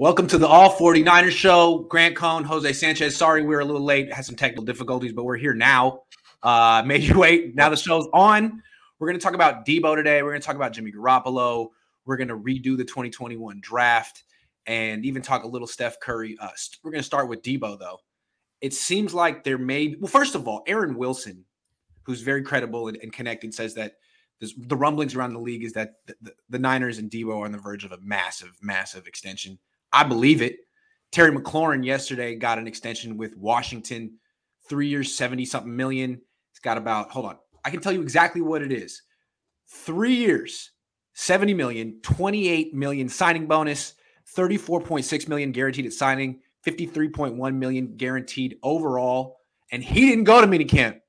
Welcome to the All 49ers show. Grant Cohn, Jose Sanchez. Sorry, we are a little late. Had some technical difficulties, but we're here now. Uh, made you wait. Now the show's on. We're going to talk about Deebo today. We're going to talk about Jimmy Garoppolo. We're going to redo the 2021 draft and even talk a little Steph Curry. Uh, we're going to start with Deebo, though. It seems like there may, well, first of all, Aaron Wilson, who's very credible and, and connected, says that the rumblings around the league is that the, the, the Niners and Deebo are on the verge of a massive, massive extension. I believe it. Terry McLaurin yesterday got an extension with Washington, three years, 70 something million. It's got about, hold on, I can tell you exactly what it is. Three years, 70 million, 28 million signing bonus, 34.6 million guaranteed at signing, 53.1 million guaranteed overall. And he didn't go to minicamp.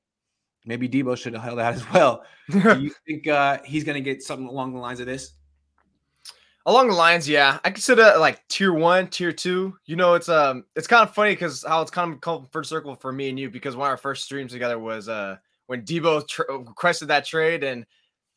Maybe Deebo should have held out as well. Do you think uh, he's going to get something along the lines of this? Along the lines, yeah, I consider like tier one, tier two. You know, it's um, it's kind of funny because how it's kind of come first circle for me and you because one of our first streams together was uh when Deebo tr- requested that trade, and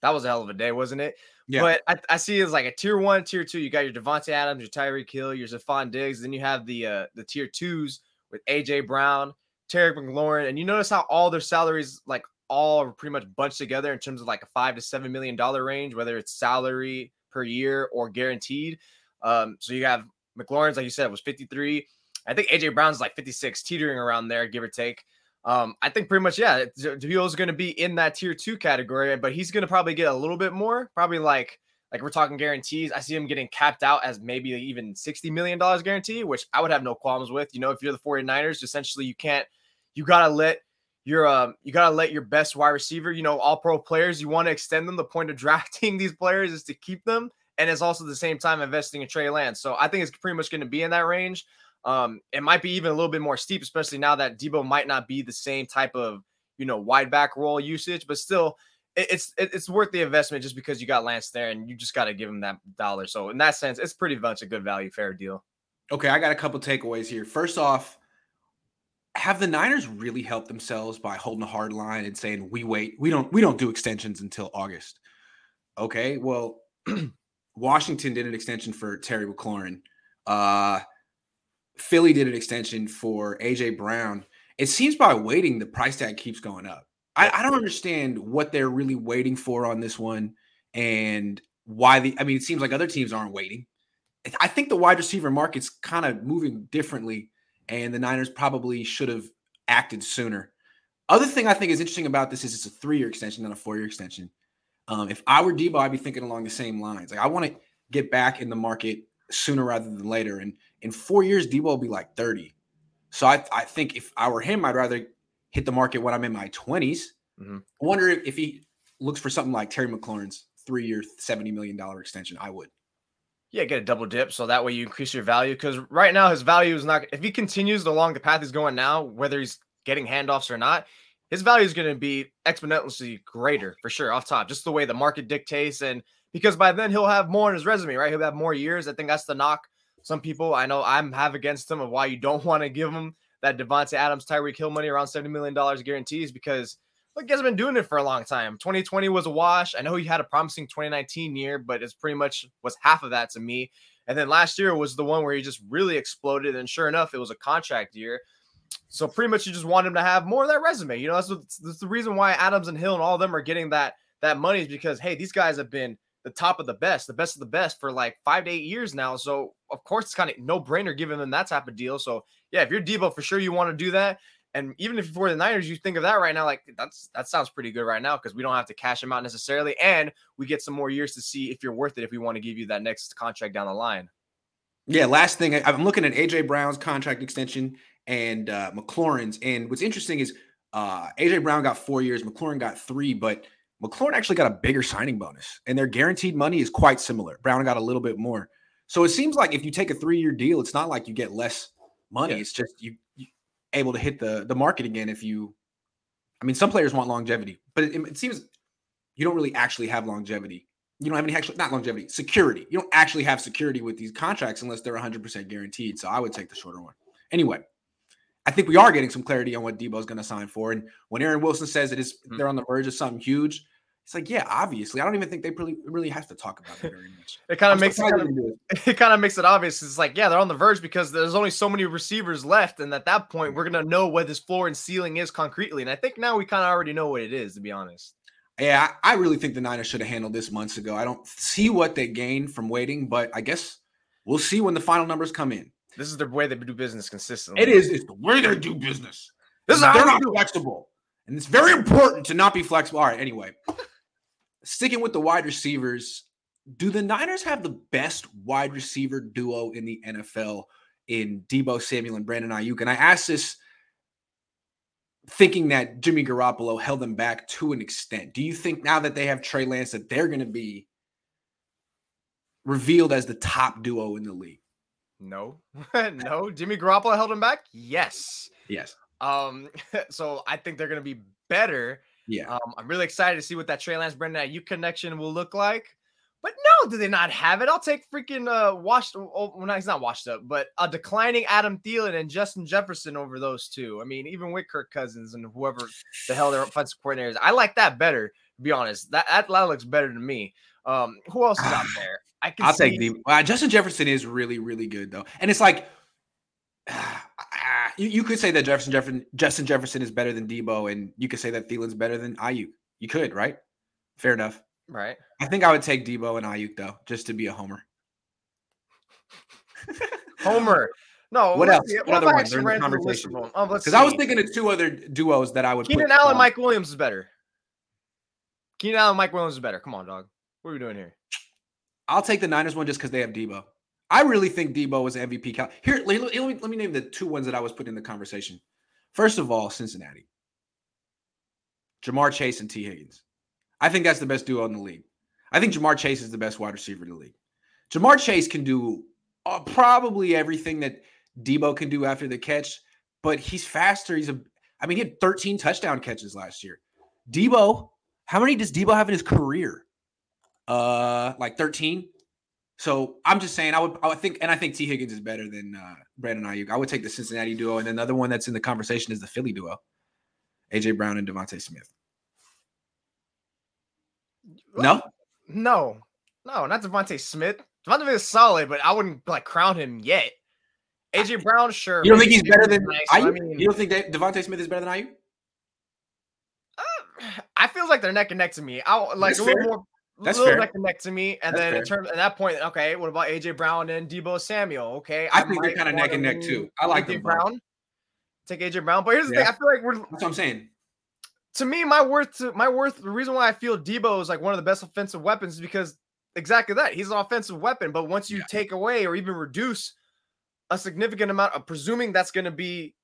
that was a hell of a day, wasn't it? Yeah. But I, I see it as like a tier one, tier two. You got your Davante Adams, your Tyreek Hill, your Stefon Diggs. Then you have the uh the tier twos with AJ Brown, Terry McLaurin, and you notice how all their salaries like all pretty much bunched together in terms of like a five to seven million dollar range, whether it's salary per year or guaranteed. Um, so you have McLaurin's, like you said, was 53. I think AJ Brown's like 56, teetering around there, give or take. Um, I think pretty much, yeah, is going to be in that tier two category, but he's going to probably get a little bit more, probably like like we're talking guarantees. I see him getting capped out as maybe even $60 million guarantee, which I would have no qualms with. You know, if you're the 49ers, essentially you can't, you got to let your um you gotta let your best wide receiver, you know, all pro players, you want to extend them. The point of drafting these players is to keep them, and it's also the same time investing in Trey Lance. So I think it's pretty much going to be in that range. Um, it might be even a little bit more steep, especially now that Deebo might not be the same type of you know wide back role usage, but still. It's it's worth the investment just because you got Lance there and you just got to give him that dollar. So in that sense, it's pretty much a good value, fair deal. Okay, I got a couple takeaways here. First off, have the Niners really helped themselves by holding a hard line and saying we wait, we don't we don't do extensions until August? Okay, well, Washington did an extension for Terry McLaurin. Uh, Philly did an extension for AJ Brown. It seems by waiting, the price tag keeps going up. I, I don't understand what they're really waiting for on this one and why the. I mean, it seems like other teams aren't waiting. I think the wide receiver market's kind of moving differently and the Niners probably should have acted sooner. Other thing I think is interesting about this is it's a three-year extension, not a four-year extension. Um, if I were Deebo, I'd be thinking along the same lines. Like I want to get back in the market sooner rather than later. And in four years, Deebo will be like 30. So I, I think if I were him, I'd rather hit the market when I'm in my 20s. Mm-hmm. I wonder if, if he looks for something like Terry McLaurin's three-year, $70 million extension. I would. Yeah, get a double dip so that way you increase your value. Because right now his value is not. If he continues along the path he's going now, whether he's getting handoffs or not, his value is going to be exponentially greater for sure off top. Just the way the market dictates, and because by then he'll have more in his resume, right? He'll have more years. I think that's the knock. Some people I know I'm have against him of why you don't want to give him that Davante Adams, Tyreek Hill money around seventy million dollars guarantees because look, he has been doing it for a long time. 2020 was a wash. I know he had a promising 2019 year, but it's pretty much was half of that to me. And then last year was the one where he just really exploded. And sure enough, it was a contract year. So pretty much you just want him to have more of that resume. You know, that's, that's the reason why Adams and Hill and all of them are getting that that money is because hey, these guys have been the top of the best, the best of the best for like five to eight years now. So of course it's kind of no brainer giving them that type of deal. So yeah, if you're Deebo, for sure you want to do that. And even if for the Niners, you think of that right now, like that's that sounds pretty good right now because we don't have to cash him out necessarily, and we get some more years to see if you're worth it if we want to give you that next contract down the line. Yeah, last thing I'm looking at AJ Brown's contract extension and uh, McLaurin's, and what's interesting is uh, AJ Brown got four years, McLaurin got three, but McLaurin actually got a bigger signing bonus, and their guaranteed money is quite similar. Brown got a little bit more, so it seems like if you take a three year deal, it's not like you get less money. Yeah. It's just you able to hit the the market again if you I mean some players want longevity, but it, it seems you don't really actually have longevity. You don't have any actually not longevity, security. You don't actually have security with these contracts unless they're 100% guaranteed. So I would take the shorter one. Anyway, I think we are getting some clarity on what Deebo is going to sign for. And when Aaron Wilson says it is mm-hmm. they're on the verge of something huge, It's like, yeah, obviously. I don't even think they really really have to talk about it very much. It kind of makes it, kinda, it. kind of makes it obvious. It's like, yeah, they're on the verge because there's only so many receivers left, and at that point, we're gonna know what this floor and ceiling is concretely. And I think now we kind of already know what it is, to be honest. Yeah, I I really think the Niners should have handled this months ago. I don't see what they gained from waiting, but I guess we'll see when the final numbers come in. This is the way they do business consistently. It is it's the way they do business. This is they're not flexible. And it's very important to not be flexible. All right, anyway. Sticking with the wide receivers, do the Niners have the best wide receiver duo in the NFL in Deebo Samuel and Brandon Aiyuk? And I ask this thinking that Jimmy Garoppolo held them back to an extent. Do you think now that they have Trey Lance that they're going to be revealed as the top duo in the league? No, no. Jimmy Garoppolo held him back. Yes. Yes. Um. So I think they're gonna be better. Yeah. Um. I'm really excited to see what that Trey Lance Brandon you connection will look like. But no, do they not have it? I'll take freaking uh washed. Oh, well, no, he's not washed up, but a declining Adam Thielen and Justin Jefferson over those two. I mean, even with Kirk Cousins and whoever the hell their offensive coordinator is, I like that better. To be honest, that that, that looks better to me. Um. Who else is out there? I can I'll see, take Deebo. Uh, Justin Jefferson is really, really good though, and it's like you, you could say that Jefferson, Jefferson Justin Jefferson is better than Deebo, and you could say that Thielen's better than Aiyuk. You could, right? Fair enough. right. I think I would take Deebo and Aiyuk though, just to be a homer. Homer. No. What else? What What other ones in the ran through the list conversation? Um, Because I was thinking of two other duos that I would. Keenan Allen, um, Mike Williams is better. Keenan Allen, Mike Williams is better. Come on, dog. What are we doing here? I'll take the Niners one just because they have Deebo. I really think Deebo was MVP. Cal- Here, let, me, let me name the two ones that I was putting in the conversation. First of all, Cincinnati. Ja'Marr Chase and Tee Higgins. I think that's the best duo in the league. I think Ja'Marr Chase is the best wide receiver in the league. Ja'Marr Chase can do uh, probably everything that Deebo can do after the catch, but he's faster. He's a, I mean, he had 13 touchdown catches last year. Deebo, how many does Deebo have in his career? Uh, like 13. So I'm just saying, I would, I would think, and I think Tee Higgins is better than uh, Brandon Aiyuk. I would take the Cincinnati duo, and then the other one that's in the conversation is the Philly duo, AJ Brown and DeVonta Smith. No, No, no, not DeVonta Smith. DeVonta Smith is solid, but I wouldn't like crown him yet. AJ Brown, sure. you don't think he's better than nice, Aiyuk? I mean, you don't think that DeVonta Smith is better than Aiyuk? uh, I feel like they're neck and neck to me. I like That's a little fair. more. That's little fair. neck and neck to me, and That's then in fair. terms at that point, okay, what about AJ Brown and Deebo Samuel? Okay, I think they're kinda neck and neck, too. I like AJ. Brown. Take AJ Brown, but here's the Yeah. thing: I feel like we're That's what I'm saying. to me, my worth to my worth, the reason why I feel Deebo is like one of the best offensive weapons is because exactly that. He's an offensive weapon, but once you Yeah. take away or even reduce a significant amount of presuming that's going to be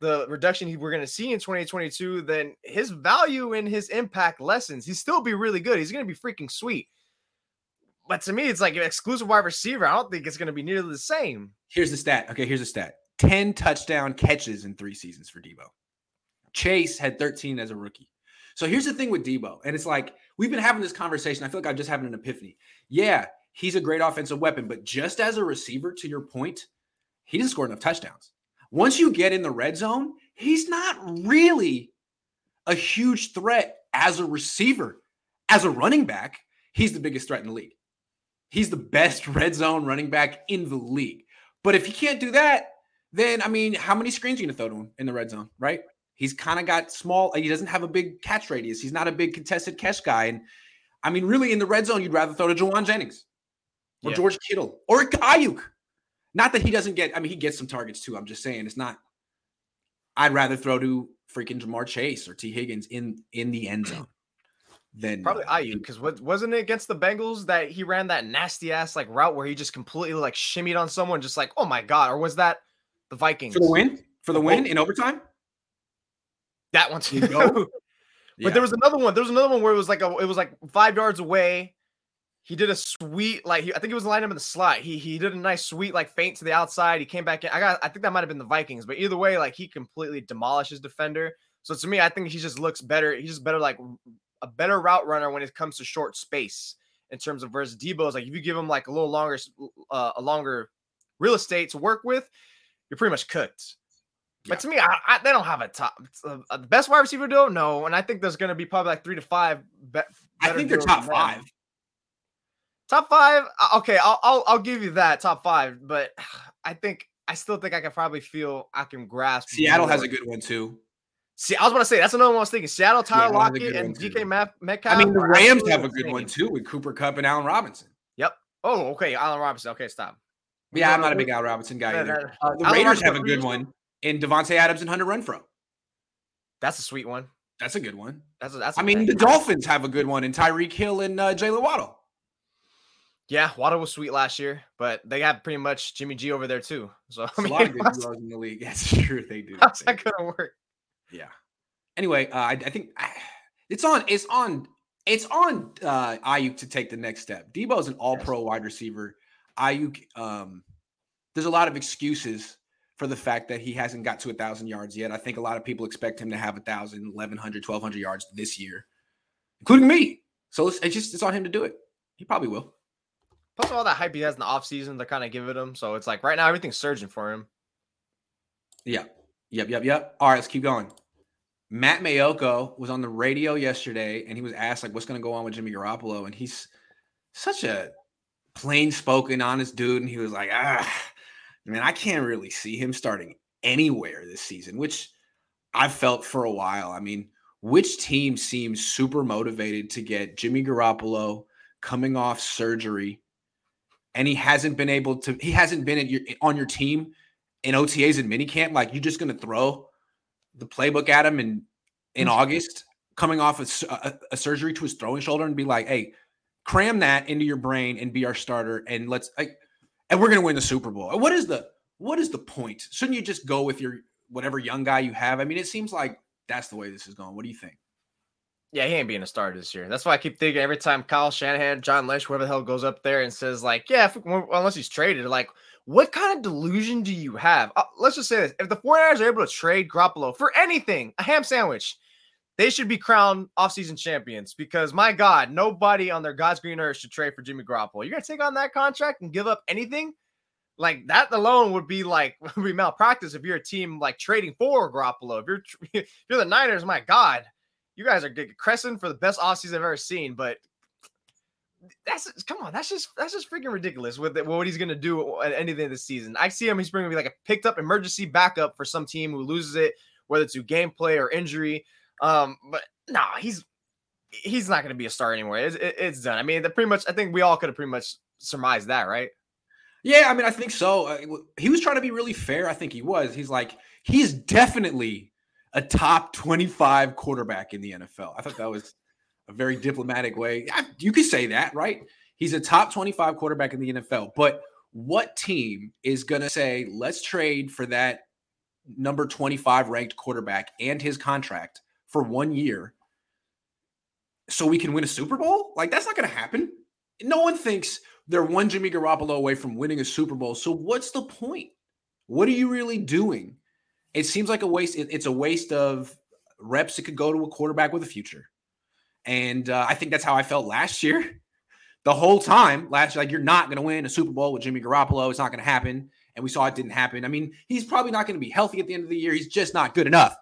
the reduction we're going to see in 2022, then his value and his impact lessens. He's still be really good. He's going to be freaking sweet. But to me, it's like an exclusive wide receiver. I don't think it's going to be nearly the same. Here's the stat. Okay, here's the stat 10 touchdown catches in three seasons for Deebo. Chase had 13 as a rookie. So here's the thing with Deebo. And it's like, we've been having this conversation. I feel like I'm just having an epiphany. Yeah, he's a great offensive weapon, but just as a receiver, to your point, he doesn't score enough touchdowns. Once you get in the red zone, he's not really a huge threat as a receiver. As a running back, he's the biggest threat in the league. He's the best red zone running back in the league. But if he can't do that, then I mean, how many screens are you gonna throw to him in the red zone, right? He's kind of got small, he doesn't have a big catch radius. He's not a big contested catch guy. And I mean, really in the red zone, you'd rather throw to Jauan Jennings or Yeah. George Kittle or Aiyuk. Not that he doesn't get, I mean, he gets some targets too. I'm just saying it's not. I'd rather throw to freaking Ja'Marr Chase or Tee Higgins in in the end zone than Probably Aiyuk, because what wasn't it against the Bengals that he ran that nasty ass like route where he just completely like shimmied on someone, just like, oh my god, or was that the Vikings for the win for the Oh. win in overtime. That one too. go? But Yeah. there was another one. There was another one where it was like a, it was like five yards away. He did a sweet like he, I think it was lined up in the slot. He he did a nice sweet like feint to the outside. He came back in. I got I think that might have been the Vikings, but either way, like he completely demolished his defender. So to me, I think he just looks better. He's just better like a better route runner when it comes to short space in terms of versus Deebo is like if you give him like a little longer uh, a longer real estate to work with, you're pretty much cooked. But to me, I, I, they don't have a top. Uh, the best wide receiver duo, no. And I think there's going to be probably like three to five be- I think they're top five. Top five. Uh, okay, I'll, I'll I'll give you that top five, but I think I still think I can probably feel I can grasp. Seattle more. has a good one too. See, I was going to say that's another one I was thinking. Seattle, Tyler yeah, Lockett, and DK Metcalf. I mean, the Rams have a good one too with Cooper Kupp and Allen Robinson. Yep. Oh, okay, Allen Robinson. Okay, stop. Yeah, I'm not a big Allen Robinson guy either. Uh, the Raiders have a good one in Davante Adams and Hunter Renfrow. That's a sweet one. That's a good one. That's a, that's. I mean, the Dolphins have a good one in Tyreek Hill and uh, Jaylen Waddle. Yeah, Waddle was sweet last year, but they have pretty much Jimmy G over there too. So I mean, a lot of good in the league. That's true. They do. How's that gonna work? Yeah. Anyway, uh, I, I, think it's on. It's on. It's on uh, Aiyuk to take the next step. Deebo is an All-Pro wide receiver. Aiyuk, um, there's a lot of excuses for the fact that he hasn't got to a thousand yards yet. I think a lot of people expect him to have a thousand, 1100, 1200 yards this year, including me. So it's, it's just, it's on him to do it. He probably will. Plus all that hype he has in the offseason, they're kind of giving him. So it's like right now, everything's surging for him. Yeah. Yep. Yep. Yep. All right. Let's keep going. Matt Maiocco was on the radio yesterday and he was asked like what's going to go on with Jimmy Garoppolo and he's such a plain spoken honest dude and he was like ah man, I can't really see him starting anywhere this season, which I've felt for a while. I mean, which team seems super motivated to get Jimmy Garoppolo coming off surgery and he hasn't been able to he hasn't been your, on your team in OTAs and minicamp like you're just going to throw the playbook at him in in. August coming off a, a, a, surgery to his throwing shoulder and be like, "Hey, cram that into your brain and be our starter and let's like and we're going to win the Super Bowl. What is the what is the point? Shouldn't you just go with your whatever young guy you have? I mean, it seems like that's the way this is going. What do you think? Yeah, he ain't being a starter this year. That's why I keep thinking every time Kyle Shanahan, John Lynch, whoever the hell goes up there and says like, yeah, if, unless he's traded, like, what kind of delusion do you have? Uh, let's just say this: if the 49ers are able to trade Garoppolo for anything, a ham sandwich, they should be crowned offseason champions because my God, nobody on their God's green earth should trade for Jimmy Garoppolo. You're gonna take on that contract and give up anything? Like that alone would be like would be malpractice if you're a team like trading for Garoppolo. If you're if you're the Niners, my God, you guys are crescent for the best offseason I've ever seen. But that's come on, that's just that's just freaking ridiculous with what he's gonna do at anything this season. I see him he's going to be like a picked up emergency backup for some team who loses it, whether it's through gameplay or injury. Um, but no, nah, he's he's not going to be a star anymore. It's, it, it's done. I mean, the pretty much. I think we all could have pretty much surmised that, right? Yeah, I mean, I think so. Uh, he was trying to be really fair. I think he was. He's like, he's definitely a top twenty-five quarterback in the NFL. I thought that was a very diplomatic way. You could say that, right? He's a top twenty-five quarterback in the NFL. But what team is going to say, let's trade for that number 25 ranked quarterback and his contract for one year so we can win a Super Bowl? Like, that's not going to happen. No one thinks they're one Jimmy Garoppolo away from winning a Super Bowl. So, what's the point? What are you really doing? It seems like a waste. it's a waste of reps that could go to a quarterback with a future. And uh, I think that's how I felt last year. The whole time last year, like you're not going to win a Super Bowl with Jimmy Garoppolo. It's not going to happen. And we saw it didn't happen. I mean, he's probably not going to be healthy at the end of the year. He's just not good enough.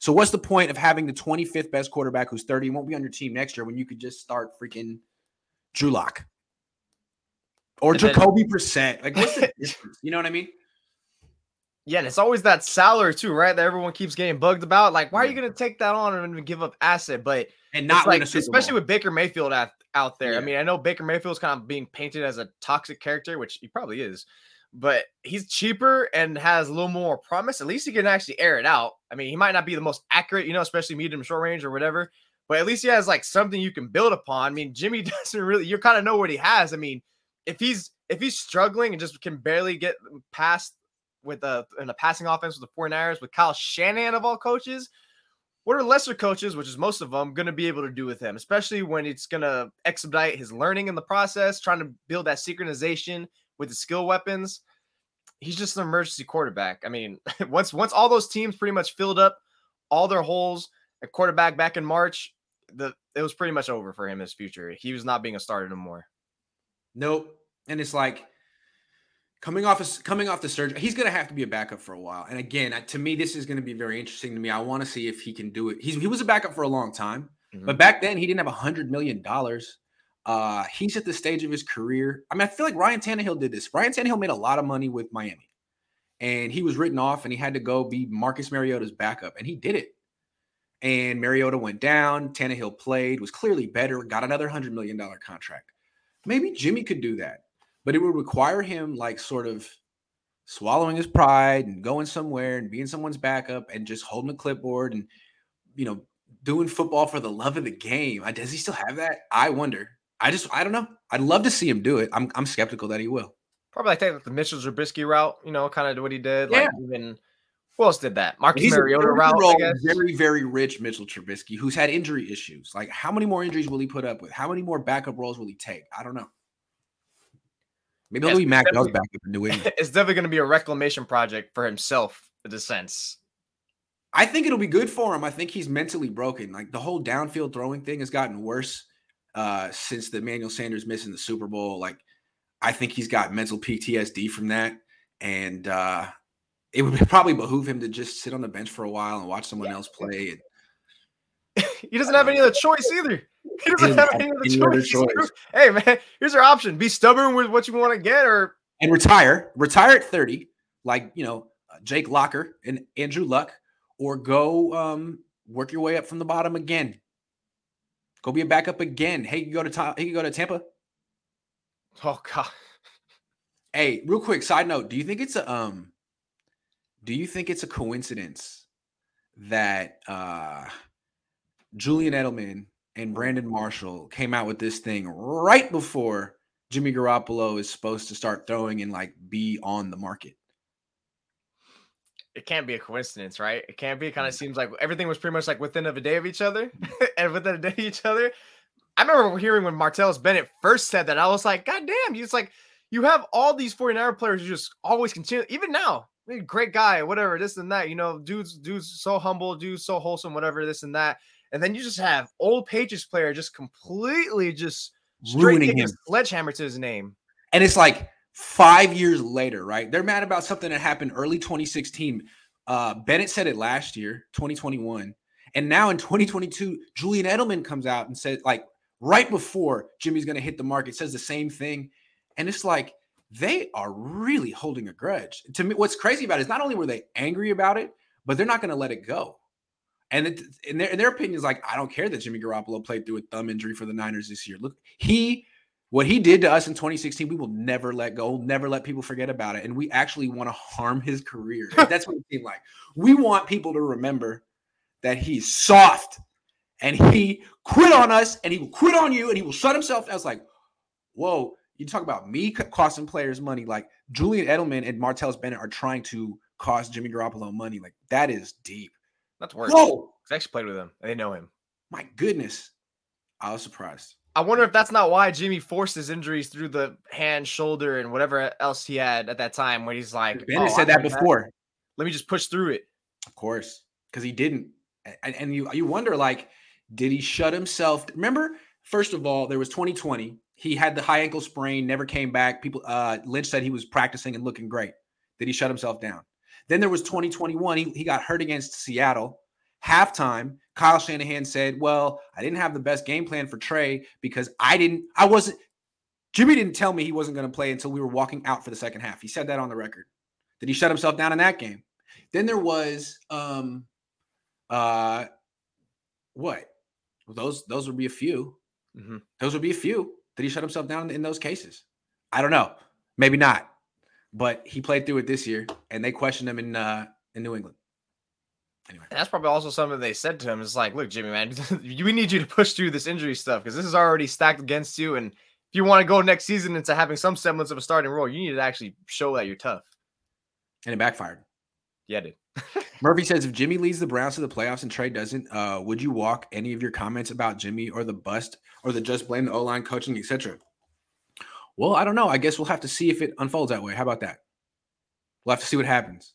So what's the point of having the 25th best quarterback who's 30 won't be on your team next year when you could just start freaking Drew Lock or and Jacoby Brissett? Like, what's the difference? You know what I mean? Yeah, and it's always that salary too, right? That everyone keeps getting bugged about. Like, why are you going to take that on and give up asset? But and not like, especially with Baker Mayfield out, out there. Yeah. I mean, I know Baker Mayfield's kind of being painted as a toxic character, which he probably is but he's cheaper and has a little more promise. At least he can actually air it out. I mean, he might not be the most accurate, you know, especially medium short range or whatever, but at least he has like something you can build upon. I mean, Jimmy doesn't really, you kind of know what he has. I mean, if he's if he's struggling and just can barely get past with a in a passing offense with the 49ers with Kyle Shanahan of all coaches, what are lesser coaches, which is most of them, going to be able to do with him, especially when it's going to expedite his learning in the process, trying to build that synchronization with the skill weapons, he's just an emergency quarterback. I mean, once once all those teams pretty much filled up all their holes at quarterback back in March, the it was pretty much over for him his future. He was not being a starter anymore. Nope. And it's like coming off of, coming off the surgery, he's going to have to be a backup for a while. And again, to me, this is going to be very interesting to me. I want to see if he can do it. He's, he was a backup for a long time. Mm-hmm. But back then, he didn't have a hundred million dollars. Uh, he's at the stage of his career. I mean, I feel like Ryan Tannehill did this. Ryan Tannehill made a lot of money with Miami, and he was written off, and he had to go be Marcus Mariota's backup, and he did it. And Mariota went down. Tannehill played, was clearly better, got another hundred million dollar contract. Maybe Jimmy could do that, but it would require him like sort of swallowing his pride and going somewhere and being someone's backup and just holding a clipboard and you know doing football for the love of the game. Does he still have that? I wonder. I just I don't know. I'd love to see him do it. I'm I'm skeptical that he will. Probably like take the Mitchell Trubisky route, you know, kind of what he did. Yeah. Like even who else did that? Marcus He's Mariota route. Very, very rich Mitchell Trubisky, who's had injury issues. Like, how many more injuries will he put up with? How many more backup roles will he take? I don't know. Maybe he'll be Mac Jones back up in New England. It's definitely going to be a reclamation project for himself, in a sense. I think it'll be good for him. I think he's mentally broken. Like the whole downfield throwing thing has gotten worse uh, since the Emmanuel Sanders missing the Super Bowl. Like, I think he's got mental PTSD from that, and uh, it would probably behoove him to just sit on the bench for a while and watch someone else play. And, he doesn't have any other choice either. He doesn't have any, any other choice. choice. Hey man, here's your option: be stubborn with what you want to get, or and retire. Retire at thirty, like you know Jake Locker and Andrew Luck, or go um, work your way up from the bottom again. Go be a backup again. Hey, you go to top. Hey, you go to Tampa. Oh God. Hey, real quick side note: Do you think it's a um? Do you think it's a coincidence that uh Julian Edelman and Brandon Marshall came out with this thing right before Jimmy Garoppolo is supposed to start throwing and like be on the market. It can't be a coincidence, right? It can't be. It kind of mm. seems like everything was pretty much like within of a day of each other and within a day of each other. I remember hearing when Martellus Bennett first said that, I was like, God damn, he's like, you have all these 49er players who just always continue, even now, great guy, whatever, this and that, you know, dude's dude's so humble, dude's so wholesome, whatever, this and that. And then you just have old Patriots player just completely just ruining him. Sledgehammer to his name. And it's like five years later, right? They're mad about something that happened early 2016. Uh, Bennett said it last year, 2021. And now in 2022, Julian Edelman comes out and said, like, right before Jimmy's going to hit the market, says the same thing. And it's like, they are really holding a grudge. To me, what's crazy about it is not only were they angry about it, but they're not going to let it go. And it, in their in their opinion is like, I don't care that Jimmy Garoppolo played through a thumb injury for the Niners this year. Look, he what he did to us in 2016, we will never let go, never let people forget about it. And we actually want to harm his career. That's what it seemed like. We want people to remember that he's soft and he quit on us and he will quit on you and he will shut himself. I was like, whoa, you talk about me costing players money. Like Julian Edelman and Martellus Bennett are trying to cost Jimmy Garoppolo money. Like that is deep. That's worse. Whoa. I actually played with him. They know him. My goodness. I was surprised. I wonder if that's not why Jimmy forced his injuries through the hand, shoulder, and whatever else he had at that time when he's like, Bennett oh, said that before. That. Let me just push through it. Of course. Because he didn't. And, and you you wonder, like, did he shut himself? Remember, first of all, there was 2020. He had the high ankle sprain, never came back. People uh Lynch said he was practicing and looking great. Did he shut himself down? Then there was 2021. He, he got hurt against Seattle. Halftime, Kyle Shanahan said, Well, I didn't have the best game plan for Trey because I didn't, I wasn't, Jimmy didn't tell me he wasn't going to play until we were walking out for the second half. He said that on the record. Did he shut himself down in that game? Then there was, um, uh, what? Well, those those would be a few. Mm-hmm. Those would be a few. Did he shut himself down in those cases? I don't know. Maybe not but he played through it this year, and they questioned him in uh, in New England. Anyway, and that's probably also something they said to him. It's like, look, Jimmy, man, we need you to push through this injury stuff because this is already stacked against you, and if you want to go next season into having some semblance of a starting role, you need to actually show that you're tough. And it backfired. Yeah, it did. Murphy says if Jimmy leads the Browns to the playoffs and Trey doesn't, uh, would you walk any of your comments about Jimmy or the bust or the just blame the O line coaching, etc.? Well, I don't know. I guess we'll have to see if it unfolds that way. How about that? We'll have to see what happens.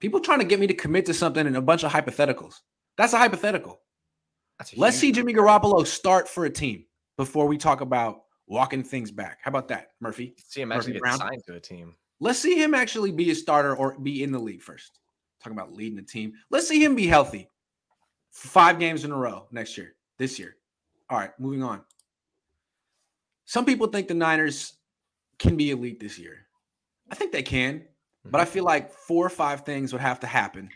People trying to get me to commit to something and a bunch of hypotheticals. That's a hypothetical. That's a Let's see Jimmy Garoppolo start for a team before we talk about walking things back. How about that, Murphy? See him actually Murphy get signed to a team. Let's see him actually be a starter or be in the league first. Talking about leading the team. Let's see him be healthy five games in a row next year. this year. All right, moving on. Some people think the Niners can be elite this year. I think they can, but I Mm-hmm. feel like four or five things would have to happen.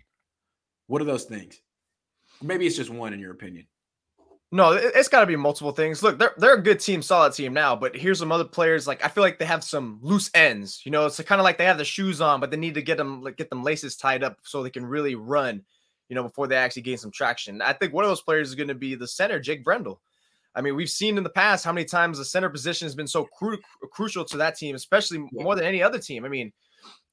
What are those things? Maybe it's just one in your opinion. No, it- it's got to be multiple things. Look, they're they're a good team, solid team now, but here's some other players. Like I feel like they have some loose ends. You know, it's kind of like they have the shoes on, but they need to get them like get them laces tied up so they can really run. You know, before they actually gain some traction. I think one of those players is going to be the center, Jake Brendel. I mean, we've seen in the past how many times the center position has been so cru- crucial to that team, especially more than any other team. I mean,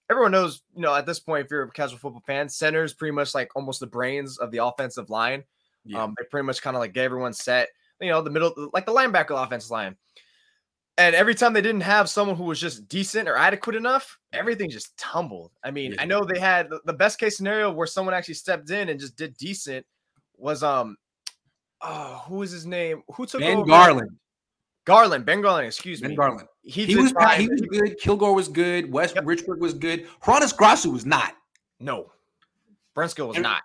everyone knows, you know, at this point, if you're a casual football fan, center is pretty much like almost the brains of the offensive line. Yeah. Um, they pretty much kind of like get everyone set, you know, the middle, like the linebacker offensive line. And every time they didn't have someone who was just decent or adequate enough, everything just tumbled. I mean, Yeah. I know they had the best case scenario where someone actually stepped in and just did decent was um oh who was his name? Who took Ben over? Garland. Garland, Ben Garland, excuse Ben me. Ben Garland. He, He was he was good. Kilgore was good. West Yep. Richburg was good. Hroniss Grasu was not. no. Brunskill was And- not.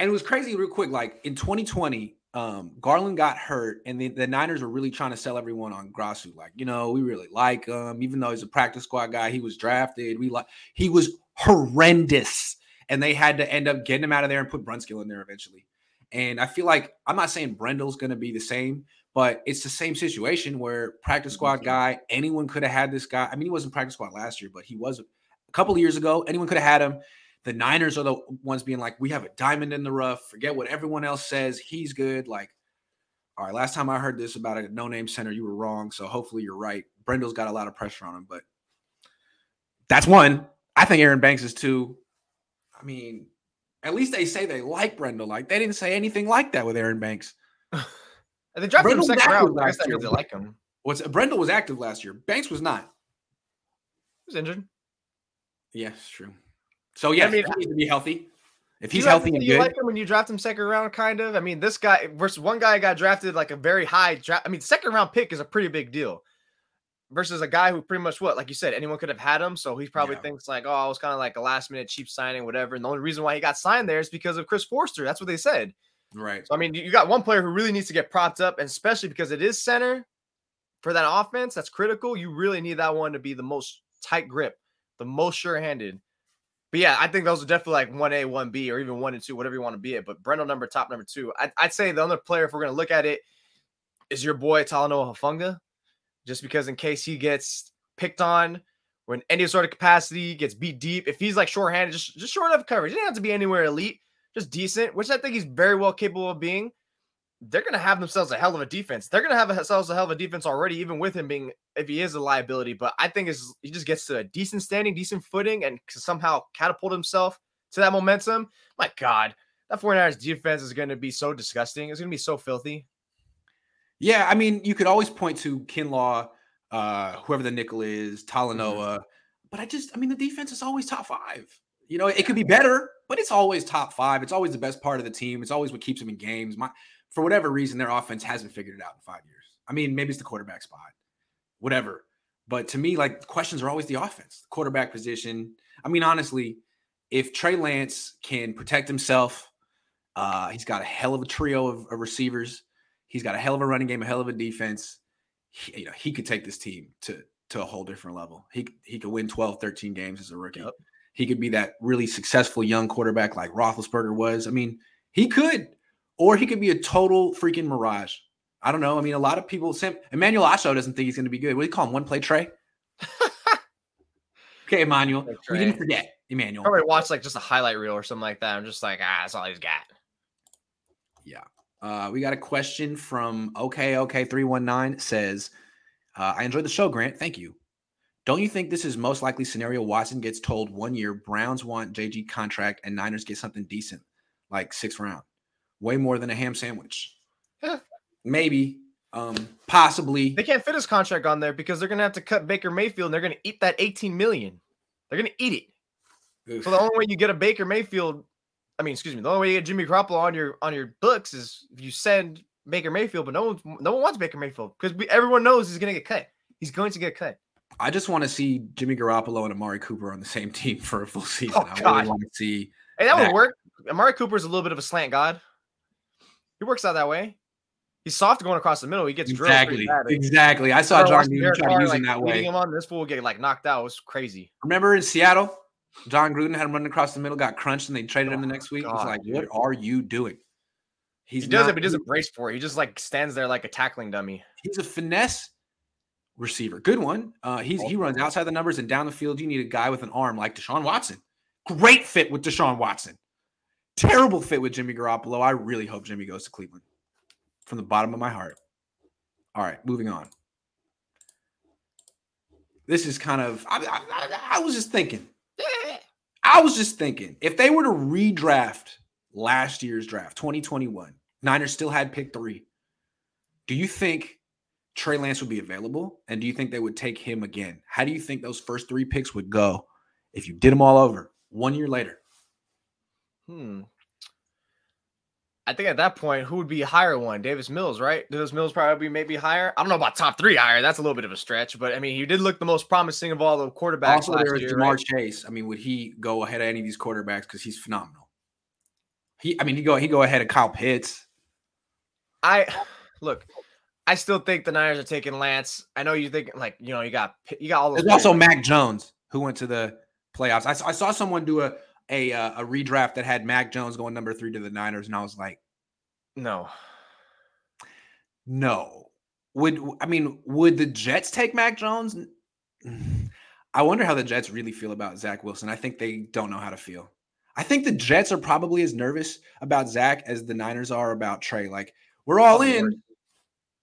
And it was crazy, real quick. Like in 2020, um, Garland got hurt, and the, the Niners were really trying to sell everyone on Grasu. Like, you know, we really like him, even though he's a practice squad guy. He was drafted. We like he was horrendous, and they had to end up getting him out of there and put Brunskill in there eventually. And I feel like I'm not saying Brendel's going to be the same, but it's the same situation where practice mm-hmm. squad guy, anyone could have had this guy. I mean, he wasn't practice squad last year, but he was a couple of years ago. Anyone could have had him. The Niners are the ones being like, we have a diamond in the rough. Forget what everyone else says. He's good. Like, all right, last time I heard this about a no name center, you were wrong. So hopefully you're right. Brendel's got a lot of pressure on him, but that's one. I think Aaron Banks is two. I mean, at least they say they like Brendel. Like, they didn't say anything like that with Aaron Banks. And they drafted him second round. Last means they like him. What's Brendel was active last year. Banks was not. He was injured. Yeah, true. So yeah, I mean, he needs to be healthy. If he's you like- healthy and you good, like him when you draft him second round, kind of. I mean, this guy versus one guy got drafted like a very high draft. I mean, second round pick is a pretty big deal. Versus a guy who pretty much what, like you said, anyone could have had him. So he probably Yeah. thinks like, oh, it was kind of like a last minute cheap signing, whatever. And the only reason why he got signed there is because of Chris Foerster. That's what they said. right? So I mean, you got one player who really needs to get propped up, and especially because it is center for that offense, that's critical. You really need that one to be the most tight grip, the most sure-handed. But yeah, I think those are definitely like one A, one B, or even one and two, whatever you want to be it. But Brendel number top number two. I'd, I'd say the other player, if we're gonna look at it, is your boy Talanoa Hufanga, just because in case he gets picked on. Or in any sort of capacity, gets beat deep. If he's like short-handed, just just short enough coverage, he doesn't have to be anywhere elite just decent, which I think he's very well capable of being. They're to have themselves a hell of a defense. They're to have themselves a hell of a defense already, even with him being, if he is a liability. But I think is he just gets to a decent standing, decent footing, and somehow catapult himself to that momentum. My God, that 49ers defense is to be so disgusting. It's to be so filthy. Yeah, I mean, you could always point to Kinlaw, uh, whoever the nickel is, Talanoa, but I just, I mean, the defense is always top five. You know, it could be better, but it's always top five. It's always the best part of the team. It's always what keeps them in games. My, for whatever reason, their offense hasn't figured it out in five years. I mean, maybe it's the quarterback spot, whatever. But to me, like questions are always the offense, the quarterback position. I mean, honestly, if Trey Lance can protect himself, uh, he's got a hell of a trio of, of receivers. He's got a hell of a running game, a hell of a defense. He, you know, he could take this team to to a whole different level. He he could win 12, 13 games as a rookie. Yep. He could be that really successful young quarterback like Roethlisberger was. I mean, he could, or he could be a total freaking mirage. I don't know. I mean, a lot of people. Sam, Emmanuel Acho doesn't think he's going to be good. What do you call him? One play Trey. okay, Emmanuel. Play We didn't forget Emmanuel. Probably watch like just a highlight reel or something like that. I'm just like, ah, that's all he's got. Yeah. Uh, we got a question from OK OK three one nine says, uh, "I enjoyed the show, Grant. Thank you. Don't you think this is most likely scenario? Watson gets told one year Browns want JG contract and Niners get something decent, like sixth round, way more than a ham sandwich. Yeah. Maybe, um, possibly. They can't fit his contract on there because they're gonna have to cut Baker Mayfield and they're gonna eat that 18 million. They're gonna eat it. Oof. So the only way you get a Baker Mayfield, I mean, excuse me, the only way you get Jimmy Garoppolo on your on your books is if you send Baker Mayfield, but no one no one wants Baker Mayfield because everyone knows he's gonna get cut. He's going to get cut. I just want to see Jimmy Garoppolo and Amari Cooper on the same team for a full season. Oh, I really want to see. Hey, that That- would work. Amari Cooper's a little bit of a slant god. He works out that way. He's soft going across the middle. He gets drilled exactly, exactly. I saw Jon Gruden try to use like, him that way. Him on this fool get like knocked out. It was crazy. Remember in Seattle, Jon Gruden had him running across the middle, got crunched, and they traded him the Oh, next week. It's like, what are you doing? He's he does not- it, but he doesn't brace for it. He just like stands there like a tackling dummy. He's a finesse receiver. Good one. Uh, he's he runs outside the numbers and down the field. You need a guy with an arm like Deshaun Watson. Great fit with Deshaun Watson. Terrible fit with Jimmy Garoppolo. I really hope Jimmy goes to Cleveland from the bottom of my heart. All right, moving on. This is kind of, I, I- I was just thinking, I was just thinking, if they were to redraft last year's draft, 2021, Niners still had pick three. Do you think Trey Lance would be available? And do you think they would take him again? How do you think those first three picks would go if you did them all over one year later? Hmm. I think at that point, who would be higher one? Davis Mills, right? Davis Mills probably be maybe higher. I don't know about top three higher. That's a little bit of a stretch, but I mean, he did look the most promising of all the quarterbacks also, last there year. Ja'Marr right? Chase. I mean, would he go ahead of any of these quarterbacks because he's phenomenal? He, I mean, he go he go ahead of Kyle Pitts. I look. I still think the Niners are taking Lance. I know you think like you know you got you got all those. There's also Mac Jones who went to the playoffs. I, saw- I saw someone do a a uh, a redraft that had Mac Jones going number three to the Niners, and I was like, no. no. Would I mean would the Jets take Mac Jones? I wonder how the Jets really feel about Zach Wilson. I think they don't know how to feel. I think the Jets are probably as nervous about Zach as the Niners are about Trey. Like we're all in.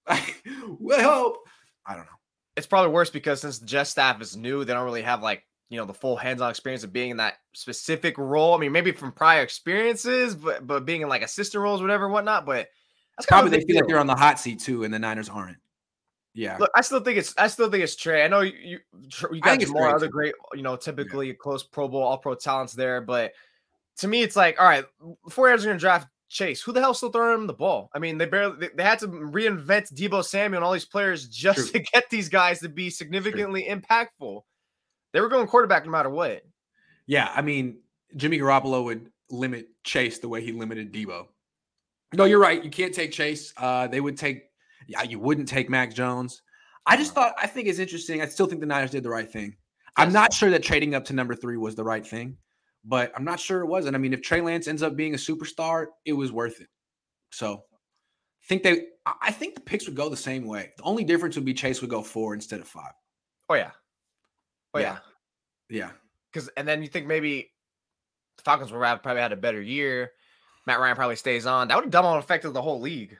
we hope. I don't know. It's probably worse because since the Jets staff is new, they don't really have like you know the full hands-on experience of being in that specific role. I mean, maybe from prior experiences, but but being in like assistant roles, whatever, whatnot. But that's Probably of they feel like they're on the hot seat too, and the Niners aren't. Yeah. Look, I still think it's I still think it's Trey. I know you you, you got more other great, you know, typically close Pro Bowl, All Pro talents there, but to me, it's like, all right, before are going to draft Chase, who the hell's still throwing him the ball? I mean, they barely they, they had to reinvent Deebo Samuel and all these players just True. to get these guys to be significantly impactful. They were going quarterback no matter what. Yeah, I mean, Jimmy Garoppolo would limit Chase the way he limited Deebo. No, you're right. You can't take Chase. Uh, they would take. Yeah, you wouldn't take Mac Jones. I just thought. I think it's interesting. I still think the Niners did the right thing. I'm not sure that trading up to number three was the right thing, but I'm not sure it wasn't. I mean, if Trey Lance ends up being a superstar, it was worth it. So, I think they. I I think the picks would go the same way. The only difference would be Chase would go four instead of five. Oh yeah, Yeah. yeah. Because and then you think maybe the Falcons would have probably had a better year. Matt Ryan probably stays on. That would have double affected the whole league.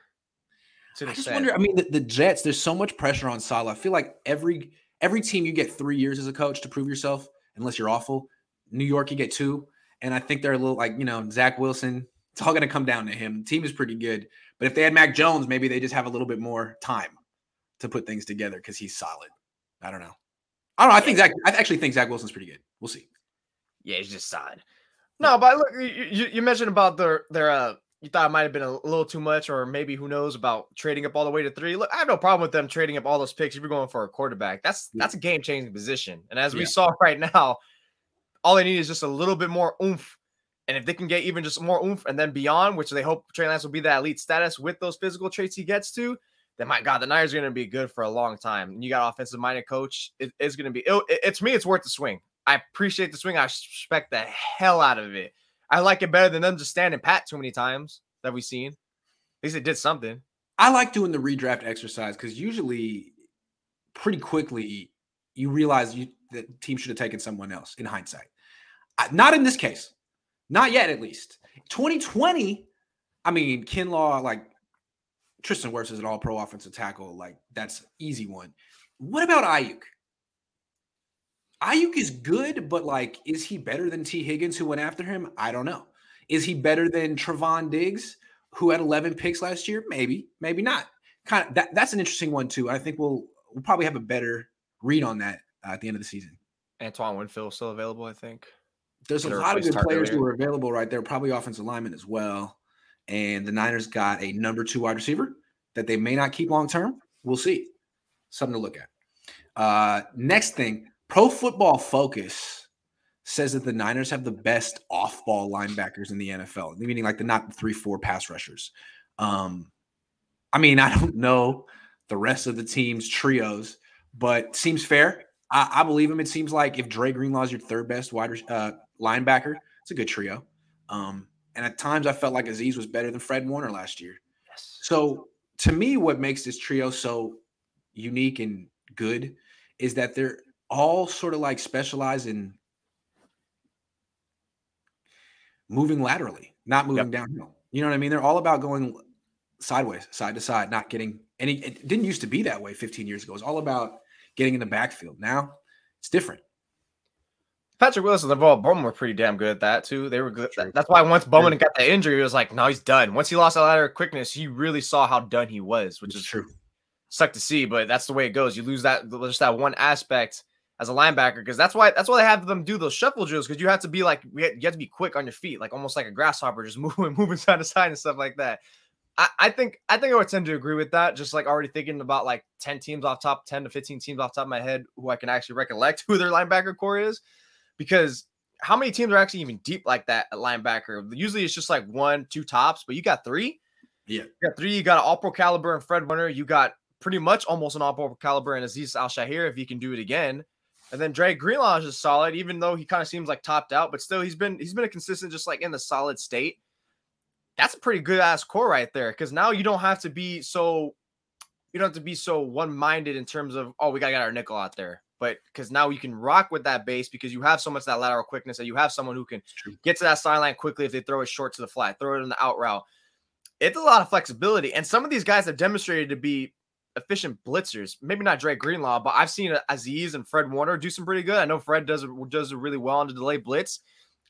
I just wonder. I mean, the, the Jets. There's so much pressure on Salah. I feel like every every team you get three years as a coach to prove yourself, unless you're awful. New York, you get two, and I think they're a little like you know Zach Wilson. It's all going to come down to him. The team is pretty good, but if they had Mac Jones, maybe they just have a little bit more time to put things together because he's solid. I don't know. I don't know. I think Zach. I actually think Zach Wilson's pretty good. We'll see. Yeah, he's just solid. No, but look, you, you, you mentioned about their their uh you thought it might have been a little too much, or maybe who knows about trading up all the way to three. Look, I have no problem with them trading up all those picks if you're going for a quarterback. That's Yeah. that's a game changing position. And as we saw right now, all they need is just a little bit more oomph. And if they can get even just more oomph and then beyond, which they hope Trey Lance will be that elite status with those physical traits he gets to, my God, the Niners are going to be good for a long time. And you got offensive minded coach. It- it's going to be, it, it, it's me, it's worth the swing. I appreciate the swing. I respect the hell out of it. I like it better than them just standing pat too many times that we've seen. At least it did something. I like doing the redraft exercise because usually, pretty quickly, you realize you the team should have taken someone else in hindsight. Not in this case, not yet at least. 2020, I mean, Kinlaw, like Tristan Wirfs is an all-pro offensive tackle. Like that's easy one. What about Aiyuk? Aiyuk is good, but like, is he better than Tee Higgins, who went after him? I don't know. Is he better than Trevon Diggs, who had 11 picks last year? Maybe, maybe not. Kind of that, that's an interesting one too. I think we'll we'll probably have a better read on that uh, at the end of the season. Antoine Winfield still available, I think. There's a lot of good players who are available right there, probably offensive linemen as well. And the Niners got a number two wide receiver that they may not keep long term. We'll see. Something to look at. Uh, next thing, Pro Football Focus says that the Niners have the best off-ball linebackers in the NFL, meaning like the not three four pass rushers. Um, I mean, I don't know the rest of the team's trios, but seems fair. I, I believe him. It seems like if Dre Greenlaw is your third best wide uh, linebacker, it's a good trio. Um, and at times, I felt like Azeez was better than Fred Warner last year. Yes. So to me, what makes this trio so unique and good is that they're all sort of like specialize in moving laterally, not moving yep. downhill. You know what I mean? They're all about going sideways, side to side, not getting any. It didn't used to be that way 15 years ago. It's all about getting in the backfield. Now it's different. Patrick Willis and NaVorro Bowman were pretty damn good at that too. They were good. True. That's why once Bowman true. got that injury, it was like, no, he's done. Once he lost that lateral quickness, he really saw how done he was, which it's is true. Suck to see, but that's the way it goes. You lose that just that one aspect as a linebacker because that's why that's why they have them do those shuffle drills because you have to be like you have to be quick on your feet, like almost like a grasshopper, just moving moving side to side and stuff like that. I, I think I think I would tend to agree with that. Just like already thinking about like 10 teams off top, 10 to 15 teams off top of my head who I can actually recollect who their linebacker core is. Because how many teams are actually even deep like that at linebacker? Usually it's just like one, two tops, but you got three. Yeah. You got three. You got an all pro caliber and Fred Warner. You got pretty much almost an all pro caliber and Azeez Al-Shaair if he can do it again. And then Dre Greenlaw is solid, even though he kind of seems like topped out, but still he's been he's been a consistent, just like in the solid state that's a pretty good ass core right there. Because now you don't have to be so you don't have to be so one minded in terms of oh we gotta get our nickel out there. But because now you can rock with that base because you have so much that lateral quickness that you have someone who can get to that sideline quickly if they throw it short to the flat, throw it in the out route. It's a lot of flexibility, and some of these guys have demonstrated to be efficient blitzers. Maybe not Dre Greenlaw, but I've seen Azeez and Fred Warner do some pretty good. I know Fred does does it really well on the delay blitz.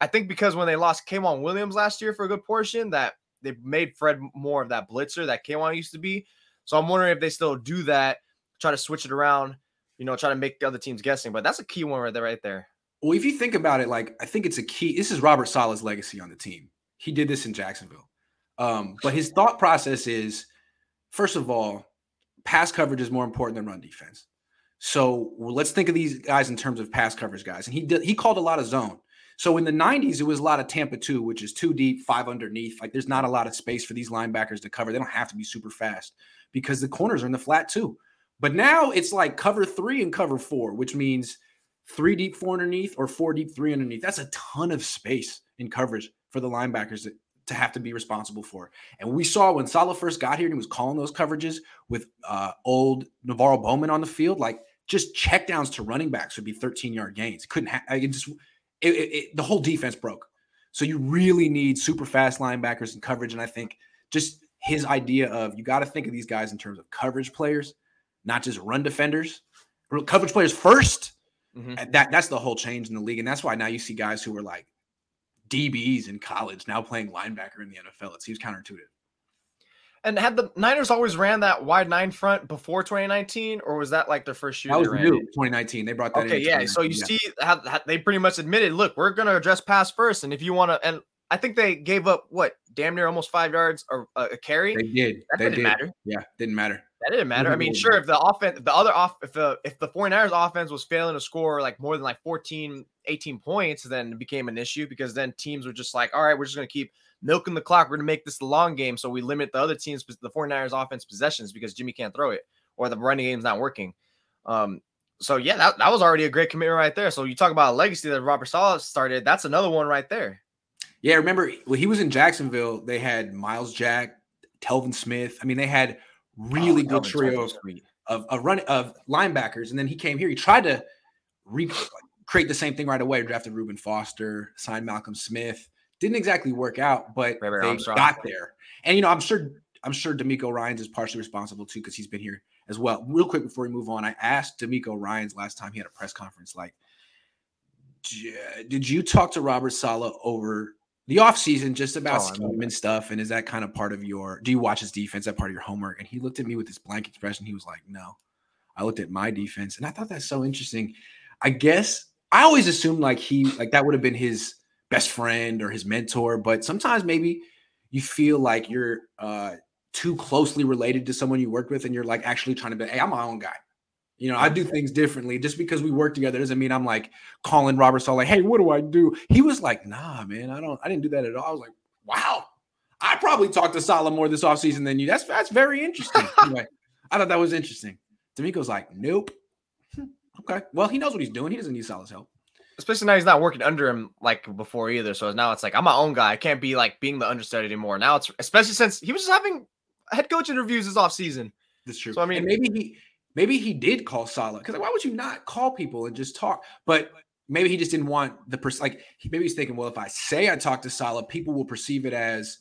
I think because when they lost K'Waun Williams last year for a good portion, that they made Fred more of that blitzer that K'Waun used to be. So I'm wondering if they still do that, try to switch it around, you know, try to make the other teams guessing. But that's a key one right there, right there. Well, if you think about it, like I think it's a key. This is Robert Saleh's legacy on the team. He did this in Jacksonville. Um, but his thought process is, first of all, pass coverage is more important than run defense. So well, let's think of these guys in terms of pass coverage guys. And he did he called a lot of zone. So in the 90s, it was a lot of Tampa 2, which is two deep, five underneath. Like there's not a lot of space for these linebackers to cover. They don't have to be super fast because the corners are in the flat too. But now it's like cover three and cover four, which means three deep, four underneath, or four deep, three underneath. That's a ton of space in coverage for the linebackers to, have to be responsible for. And we saw when Saleh first got here and he was calling those coverages with uh, old NaVorro Bowman on the field, like just checkdowns to running backs would be 13 yard gains. Couldn't have, it just it, it, it, the whole defense broke. So you really need super fast linebackers and coverage. And I think just his idea of you got to think of these guys in terms of coverage players, not just run defenders. Coverage players 1st mm-hmm. That that's the whole change in the league, and that's why now you see guys who were like DBs in college now playing linebacker in the NFL. It seems counterintuitive. And had the Niners always ran that wide nine front before 2019, or was that like their first year? That was new 2019. They brought that. Okay, yeah. So you yeah. see how, how, they pretty much admitted, look, we're going to address pass first, and if you want to, and I think they gave up what damn near almost five yards or uh, a carry. They did. That they didn't did. matter. Yeah, didn't matter. That didn't matter. I mean, sure, if the offense, if the other off, if the if the 49ers offense was failing to score like more than like 14, 18 points, then it became an issue because then teams were just like, all right, we're just going to keep milking the clock. We're going to make this the long game. So we limit the other teams, the 49ers offense possessions because Jimmy can't throw it or the running game's not working. Um, so yeah, that, that was already a great commitment right there. So you talk about a legacy that Robert Saleh started. That's another one right there. Yeah, remember when he was in Jacksonville, they had Myles Jack, Telvin Smith. I mean, they had really oh, good trio of, of, of run of linebackers. And then he came here. He tried to re- create the same thing right away. Drafted Reuben Foster, signed Malcolm Smith. Didn't exactly work out, but they Armstrong. got there. And you know, I'm sure I'm sure DeMeco Ryans is partially responsible too because he's been here as well. Real quick before we move on, I asked DeMeco Ryans last time he had a press conference, like, did you talk to Robert Saleh over the offseason just about oh, scheme and stuff? And is that kind of part of your do you watch his defense, that part of your homework? And he looked at me with this blank expression. He was like, No. I looked at my defense and I thought that's so interesting. I guess I always assumed like he like that would have been his best friend or his mentor, but sometimes maybe you feel like you're uh, too closely related to someone you worked with and you're like actually trying to be, hey, I'm my own guy. You know, I do things differently. Just because we work together doesn't mean I'm like calling Robert Saleh, like, hey, what do I do? He was like, nah, man, I don't, I didn't do that at all. I was like, wow. I probably talked to Saleh more this offseason than you. That's that's very interesting. anyway, I thought that was interesting. DeMeco's like, nope. Hmm, okay. Well, he knows what he's doing. He doesn't need Saleh's help. Especially now he's not working under him like before either. So now it's like I'm my own guy. I can't be like being the understudy anymore. Now it's especially since he was just having head coach interviews this offseason. That's true. So I mean, and maybe he maybe he did call Saleh because like, why would you not call people and just talk? But maybe he just didn't want the person like maybe he's thinking, well, if I say I talked to Saleh, people will perceive it as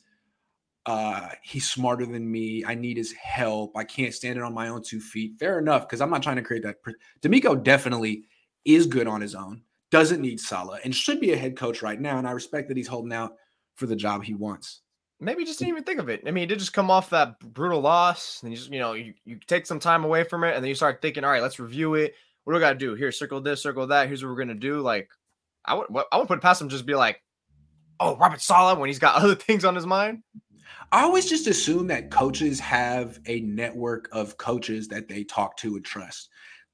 uh he's smarter than me. I need his help. I can't stand it on my own two feet. Fair enough, because I'm not trying to create that. DeMeco definitely is good on his own, doesn't need Saleh and should be a head coach right now. And I respect that he's holding out for the job he wants. Maybe just didn't mm. even think of it. I mean, he did just come off that brutal loss, and you just you know you, you take some time away from it, and then you start thinking, all right, let's review it. What do we got to do here? Circle this, circle that. Here's what we're gonna do. Like, I would I would put past him just be like, oh, Robert Saleh when he's got other things on his mind. I always just assume that coaches have a network of coaches that they talk to and trust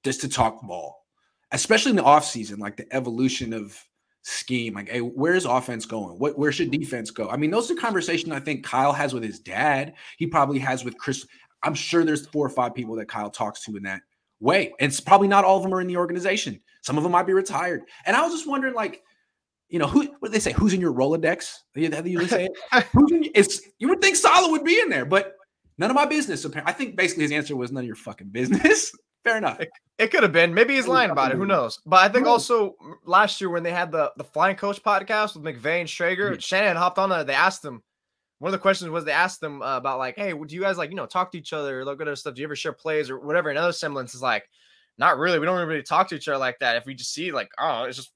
just to talk ball, especially in the offseason, like the evolution of scheme. Like, hey, where's offense going? What where should mm-hmm. defense go? I mean, those are conversations I think Kyle has with his dad. He probably has with Chris. I'm sure there's four or five people that Kyle talks to in that way. And it's probably not all of them are in the organization. Some of them might be retired. And I was just wondering, like, you know, who what do they say? Who's in your Rolodex? How do you say it? it's you would think Saleh would be in there, but none of my business. Apparently, I think basically his answer was none of your fucking business. Fair enough. It, it could have been. Maybe he's lying about it. Who knows? But I think also last year when they had the the flying coach podcast with McVay and Schrager, mm-hmm. Shanahan hopped on there. They asked him. One of the questions was they asked them uh, about like, hey, do you guys like you know talk to each other, look at other stuff? Do you ever share plays or whatever? Another semblance is like, not really. We don't really talk to each other like that. If we just see like, oh, it's just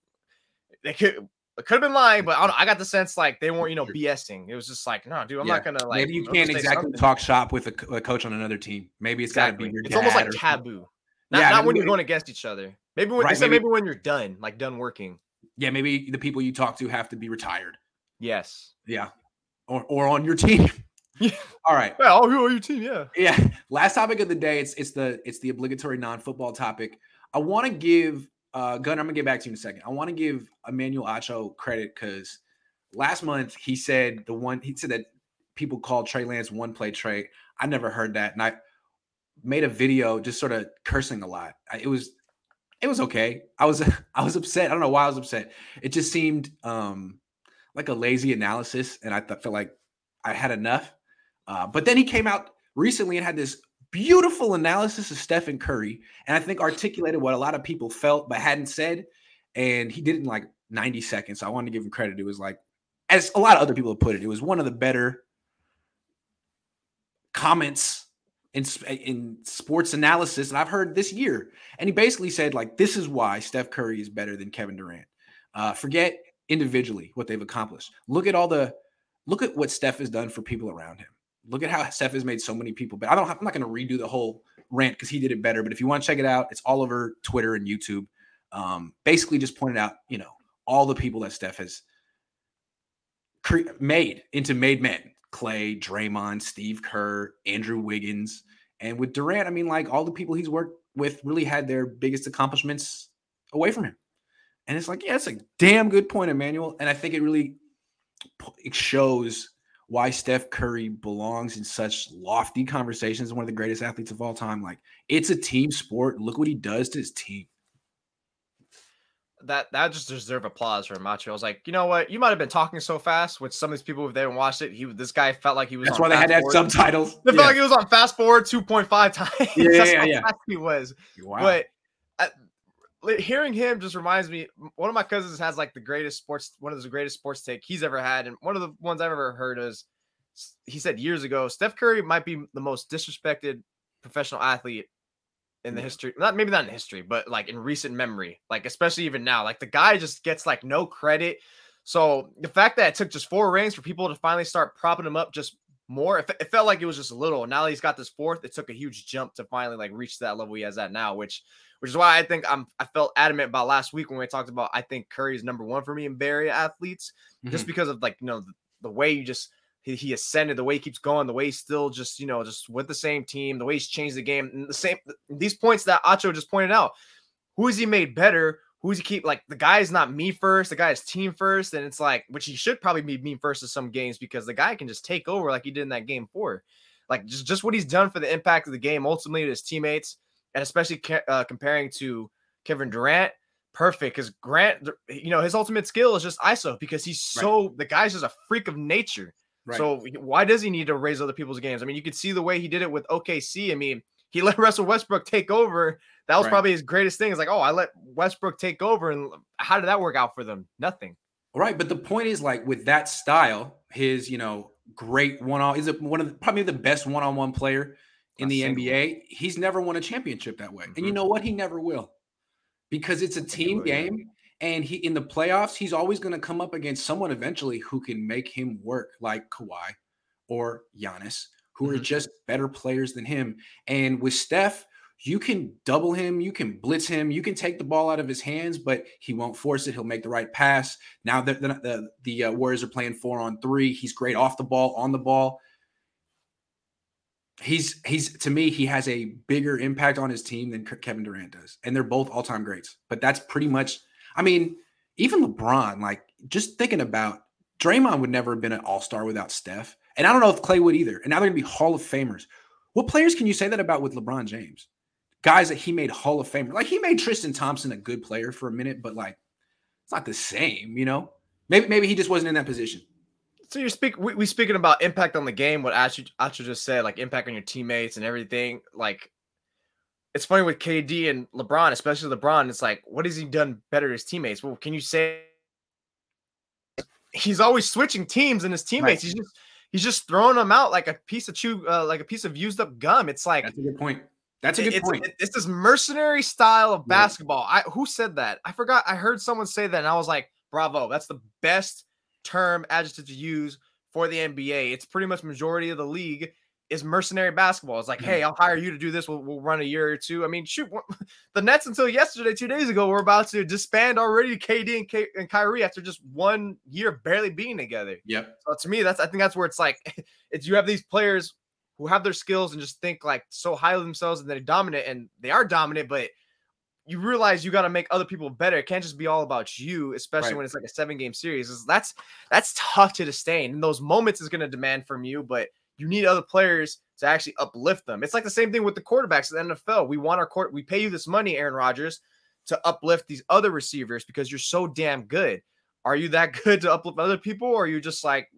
they could it could have been lying, but I, I, got the sense like they weren't, you know, BSing. It was just like, no, dude, I'm yeah. not gonna like. Maybe you can't exactly something. talk shop with a, a, coach on another team. Maybe it's exactly. got to be your. It's almost like taboo. Not, yeah, not when you're going against each other. Maybe when right, maybe, maybe when you're done, like done working. Yeah, maybe the people you talk to have to be retired. Yes. Yeah, or or on your team. Yeah. All right. Yeah, oh, who are your team? Yeah. Yeah. Last topic of the day. It's it's the it's the obligatory non-football topic. I want to give uh, Gunner, I'm gonna get back to you in a second. I want to give Emmanuel Acho credit because last month he said the one he said that people called Trey Lance one play Trey. I never heard that, and I made a video just sort of cursing a lot. It was it was okay. I was I was upset. I don't know why I was upset. It just seemed um like a lazy analysis, and I th- felt like I had enough. Uh, but then he came out recently and had this beautiful analysis of Stephen Curry, and I think articulated what a lot of people felt but hadn't said. And he did it in like 90 seconds. So I wanted to give him credit. It was like, as a lot of other people have put it, it was one of the better comments in, in sports analysis that I've heard this year. And he basically said, like, this is why Steph Curry is better than Kevin Durant. Uh, forget individually what they've accomplished. Look at all the look at what Steph has done for people around him. Look at how Steph has made so many people. But I don't. I'm not going to redo the whole rant because he did it better. But if you want to check it out, it's all over Twitter and YouTube. Um, basically, just pointed out, you know, all the people that Steph has cre- made into made men: Clay, Draymond, Steve Kerr, Andrew Wiggins, and with Durant, I mean, like all the people he's worked with really had their biggest accomplishments away from him. And it's like, yeah, it's a damn good point, Emmanuel. And I think it really it shows why Steph Curry belongs in such lofty conversations, one of the greatest athletes of all time. Like it's a team sport. Look what he does to his team. That that just deserve applause for Macho. I was like, you know what? You might have been talking so fast with some of these people if they haven't watched it. He this guy felt like he was. That's why they had to have subtitles. They yeah. felt like he was on fast forward two point five times. Yeah, That's yeah, how yeah. fast he was. Wow. But uh, hearing him just reminds me one of my cousins has like the greatest sports one of the greatest sports take he's ever had and one of the ones i've ever heard is he said years ago steph curry might be the most disrespected professional athlete in the history not maybe not in history but like in recent memory like especially even now like the guy just gets like no credit so the fact that it took just four rings for people to finally start propping him up just more it, it felt like it was just a little now he's got this fourth it took a huge jump to finally like reach that level he has at now which which is why I think I'm I felt adamant about last week when we talked about I think Curry is number one for me in Bay Area athletes, mm-hmm. just because of like you know the, the way you just he, he, ascended, the way he keeps going, the way he's still just you know just with the same team, the way he's changed the game, and the same these points that Acho just pointed out. Who has he made better? who's he keep like the guy is not me first, the guy is team first, and it's like which he should probably be me first in some games because the guy can just take over like he did in that game four, like just just what he's done for the impact of the game ultimately to his teammates, and especially uh, comparing to Kevin Durant. Perfect because Grant, you know, his ultimate skill is just ISO because he's so right. the guy's just a freak of nature. Right. So why does he need to raise other people's games? I mean, you could see the way he did it with OKC. I mean, he let Russell Westbrook take over. That was right. probably his greatest thing. It's like, oh, I let Westbrook take over, and how did that work out for them? Nothing. Right, but the point is, like with that style, his you know great one on is one of the, probably the best one on one player in the NBA. He's never won a championship that way, mm-hmm. and you mm-hmm. know what? He never will, because it's a team game. And he in the playoffs, he's always going to come up against someone eventually who can make him work, like Kawhi or Giannis, who mm-hmm. are just better players than him. And with Steph, you can double him, you can blitz him, you can take the ball out of his hands, but he won't force it. He'll make the right pass. Now that the the, the uh, Warriors are playing four on three, he's great off the ball, on the ball. He's he's to me, he has a bigger impact on his team than Kevin Durant does, and they're both all time greats. But that's pretty much I mean, even LeBron, like just thinking about Draymond would never have been an all star without Steph. And I don't know if Clay would either. And now they're going to be Hall of Famers. What players can you say that about with LeBron James? Guys that he made Hall of Famer. Like he made Tristan Thompson a good player for a minute, but like it's not the same, you know? Maybe maybe he just wasn't in that position. So you're speaking we, we speaking about impact on the game, what Asher just said, like impact on your teammates and everything. Like it's funny with KD and LeBron, especially LeBron. It's like, what has he done better to his teammates? Well, can you say he's always switching teams and his teammates? Right. He's just he's just throwing them out like a piece of chew, uh, like a piece of used up gum. It's like that's a good point. That's a good it's, point. It's this is mercenary style of basketball. I who said that? I forgot. I heard someone say that, and I was like, "Bravo! That's the best term adjective to use for the NBA." It's pretty much majority of the league is mercenary basketball. It's like, mm-hmm. hey, I'll hire you to do this. We'll, we'll run a year or two. I mean, shoot, the Nets until yesterday, two days ago, we're about to disband already KD and, K- and Kyrie after just one year barely being together. Yep. So to me, that's I think that's where it's like, it's you have these players who have their skills and just think like so highly of themselves and they're dominant and they are dominant, but you realize you got to make other people better. It can't just be all about you, especially right. when it's like a seven game series. That's that's tough to sustain. And those moments is going to demand from you, but you need other players to actually uplift them. It's like the same thing with the quarterbacks in the NFL. We want our court, we pay you this money, Aaron Rodgers, to uplift these other receivers because you're so damn good. Are you that good to uplift other people, or are you just like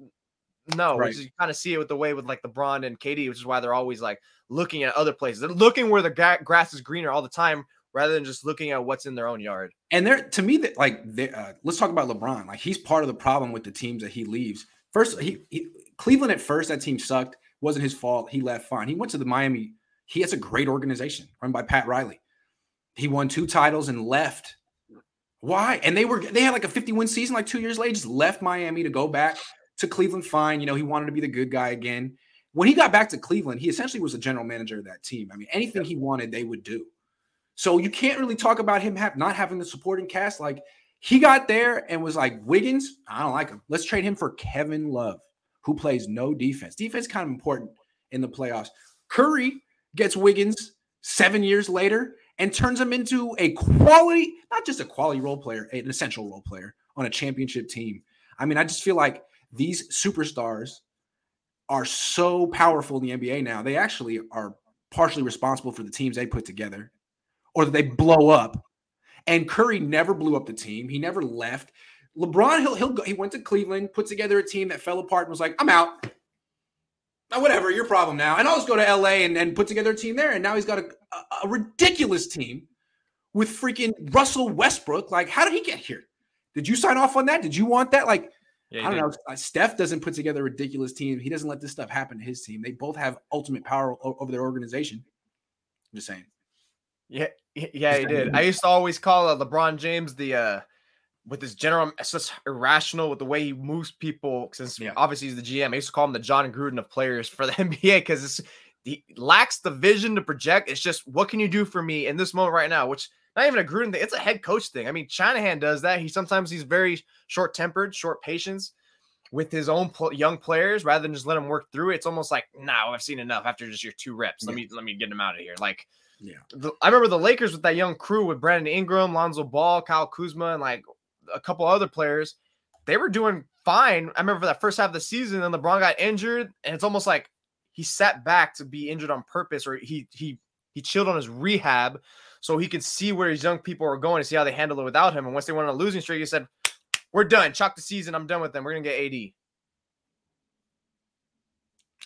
no? Right. You kind of see it with the way with like LeBron and KD, which is why they're always like looking at other places. They're looking where the gra- grass is greener all the time rather than just looking at what's in their own yard. And they're to me that like uh, let's talk about LeBron. Like he's part of the problem with the teams that he leaves. First, he, he Cleveland at first, that team sucked. Wasn't his fault. He left fine. He went to the Miami. He has a great organization run by Pat Riley. He won two titles and left. Why? And they were they had like a 50 win season like two years later, just left Miami to go back to Cleveland. Fine. You know, he wanted to be the good guy again. When he got back to Cleveland, he essentially was a general manager of that team. I mean, anything he wanted, they would do. So you can't really talk about him have, not having the supporting cast. Like he got there and was like, Wiggins, I don't like him. Let's trade him for Kevin Love who plays no defense. Defense kind of important in the playoffs. Curry gets Wiggins seven years later and turns him into a quality, not just a quality role player, an essential role player on a championship team. I mean, I just feel like these superstars are so powerful in the NBA now. They actually are partially responsible for the teams they put together or that they blow up. And Curry never blew up the team. He never left. LeBron, he'll he'll go, he went to Cleveland, put together a team that fell apart, and was like, "I'm out." Now, whatever, your problem now. And I'll just go to LA and, and put together a team there. And now he's got a, a, a ridiculous team with freaking Russell Westbrook. Like, how did he get here? Did you sign off on that? Did you want that? Like, yeah, I don't did. know. Uh, Steph doesn't put together a ridiculous team. He doesn't let this stuff happen to his team. They both have ultimate power over their organization. I'm just saying. Yeah, yeah, he did. I used to always call uh, LeBron James the uh with his general, it's just irrational with the way he moves people. Since yeah. obviously he's the GM, I used to call him the Jon Gruden of players for the NBA because it's he lacks the vision to project. It's just what can you do for me in this moment right now? Which not even a Gruden thing; it's a head coach thing. I mean, Shanahan does that. He sometimes he's very short tempered, short patience with his own pl- young players rather than just let them work through it. It's almost like, now I've seen enough after just your two reps. Let yeah. me let me get them out of here. Like Yeah. The, I remember the Lakers with that young crew with Brandon Ingram, Lonzo Ball, Kyle Kuzma, and like a couple other players. They were doing fine. I remember that first half of the season, and LeBron got injured, and it's almost like he sat back to be injured on purpose, or he he he chilled on his rehab so he could see where his young people are going and see how they handle it without him. And once they went on a losing streak, he said, "We're done. Chalk the season. I'm done with them. We're gonna get AD."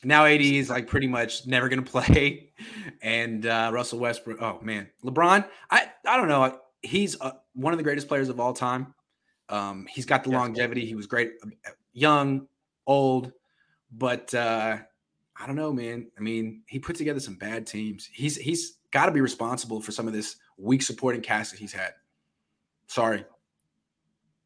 Now AD is like pretty much never going to play, and uh, Russell Westbrook. Oh man, LeBron. I I don't know. He's uh, one of the greatest players of all time. Um, he's got the yes, longevity. He was great, uh, young, old, but uh, I don't know, man. I mean, he put together some bad teams. He's he's got to be responsible for some of this weak supporting cast that he's had. Sorry,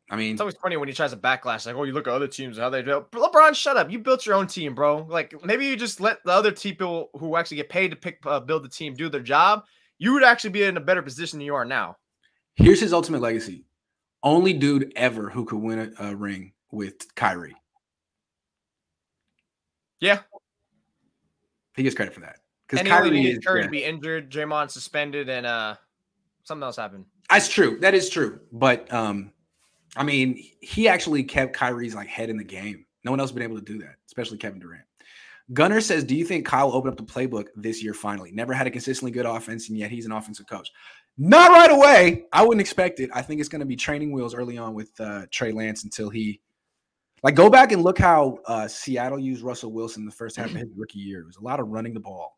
I mean, it's always funny when he tries to backlash, like, "Oh, you look at other teams how they do." LeBron, shut up! You built your own team, bro. Like, maybe you just let the other people who actually get paid to pick uh, build the team do their job. You would actually be in a better position than you are now. Here's his ultimate legacy: only dude ever who could win a, a ring with Kyrie. Yeah, he gets credit for that because Kyrie needed Curry yeah. to be injured, Draymond suspended, and uh, something else happened. That's true. That is true. But um, I mean, he actually kept Kyrie's like head in the game. No one else has been able to do that, especially Kevin Durant. Gunner says, "Do you think Kyle will open up the playbook this year? Finally, never had a consistently good offense, and yet he's an offensive coach. Not right away. I wouldn't expect it. I think it's going to be training wheels early on with uh, Trey Lance until he, like, go back and look how uh, Seattle used Russell Wilson the first half of his rookie year. It was a lot of running the ball,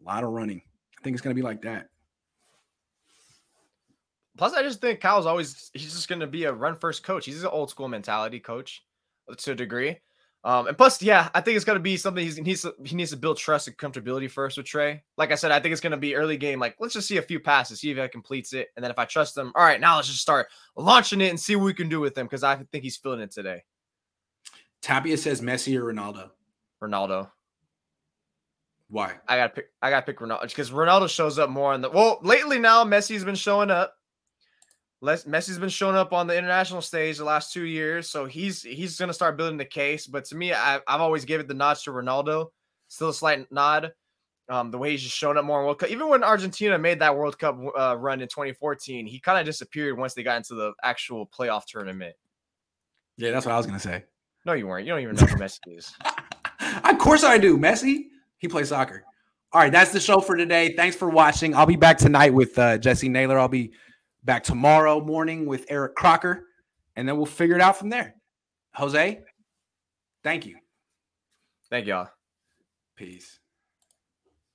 a lot of running. I think it's going to be like that. Plus, I just think Kyle's always he's just going to be a run first coach. He's an old school mentality coach to a degree. Um, and plus, yeah, I think it's going to be something he's, he needs to, he needs to build trust and comfortability first with Trey. Like I said, I think it's going to be early game. Like, let's just see a few passes, see if he completes it, and then if I trust him, all right, now let's just start launching it and see what we can do with him because I think he's feeling it today. Tapia says Messi or Ronaldo. Ronaldo. Why? I gotta pick. I gotta pick Ronaldo because Ronaldo shows up more on the. Well, lately now Messi's been showing up. Messi's been showing up on the international stage the last two years, so he's he's going to start building the case. But to me, I, have always given the nod to Ronaldo. Still a slight nod. Um, the way he's just showing up more in World Cup. Even when Argentina made that World Cup uh, run in 2014, he kind of disappeared once they got into the actual playoff tournament. Yeah, that's what I was going to say. No, you weren't. You don't even know who Messi is. of course I do. Messi, he plays soccer. All right, that's the show for today. Thanks for watching. I'll be back tonight with uh, Jesse Naylor. I'll be Back tomorrow morning with Eric Crocker, and then we'll figure it out from there. Jose, thank you. Thank y'all. Peace.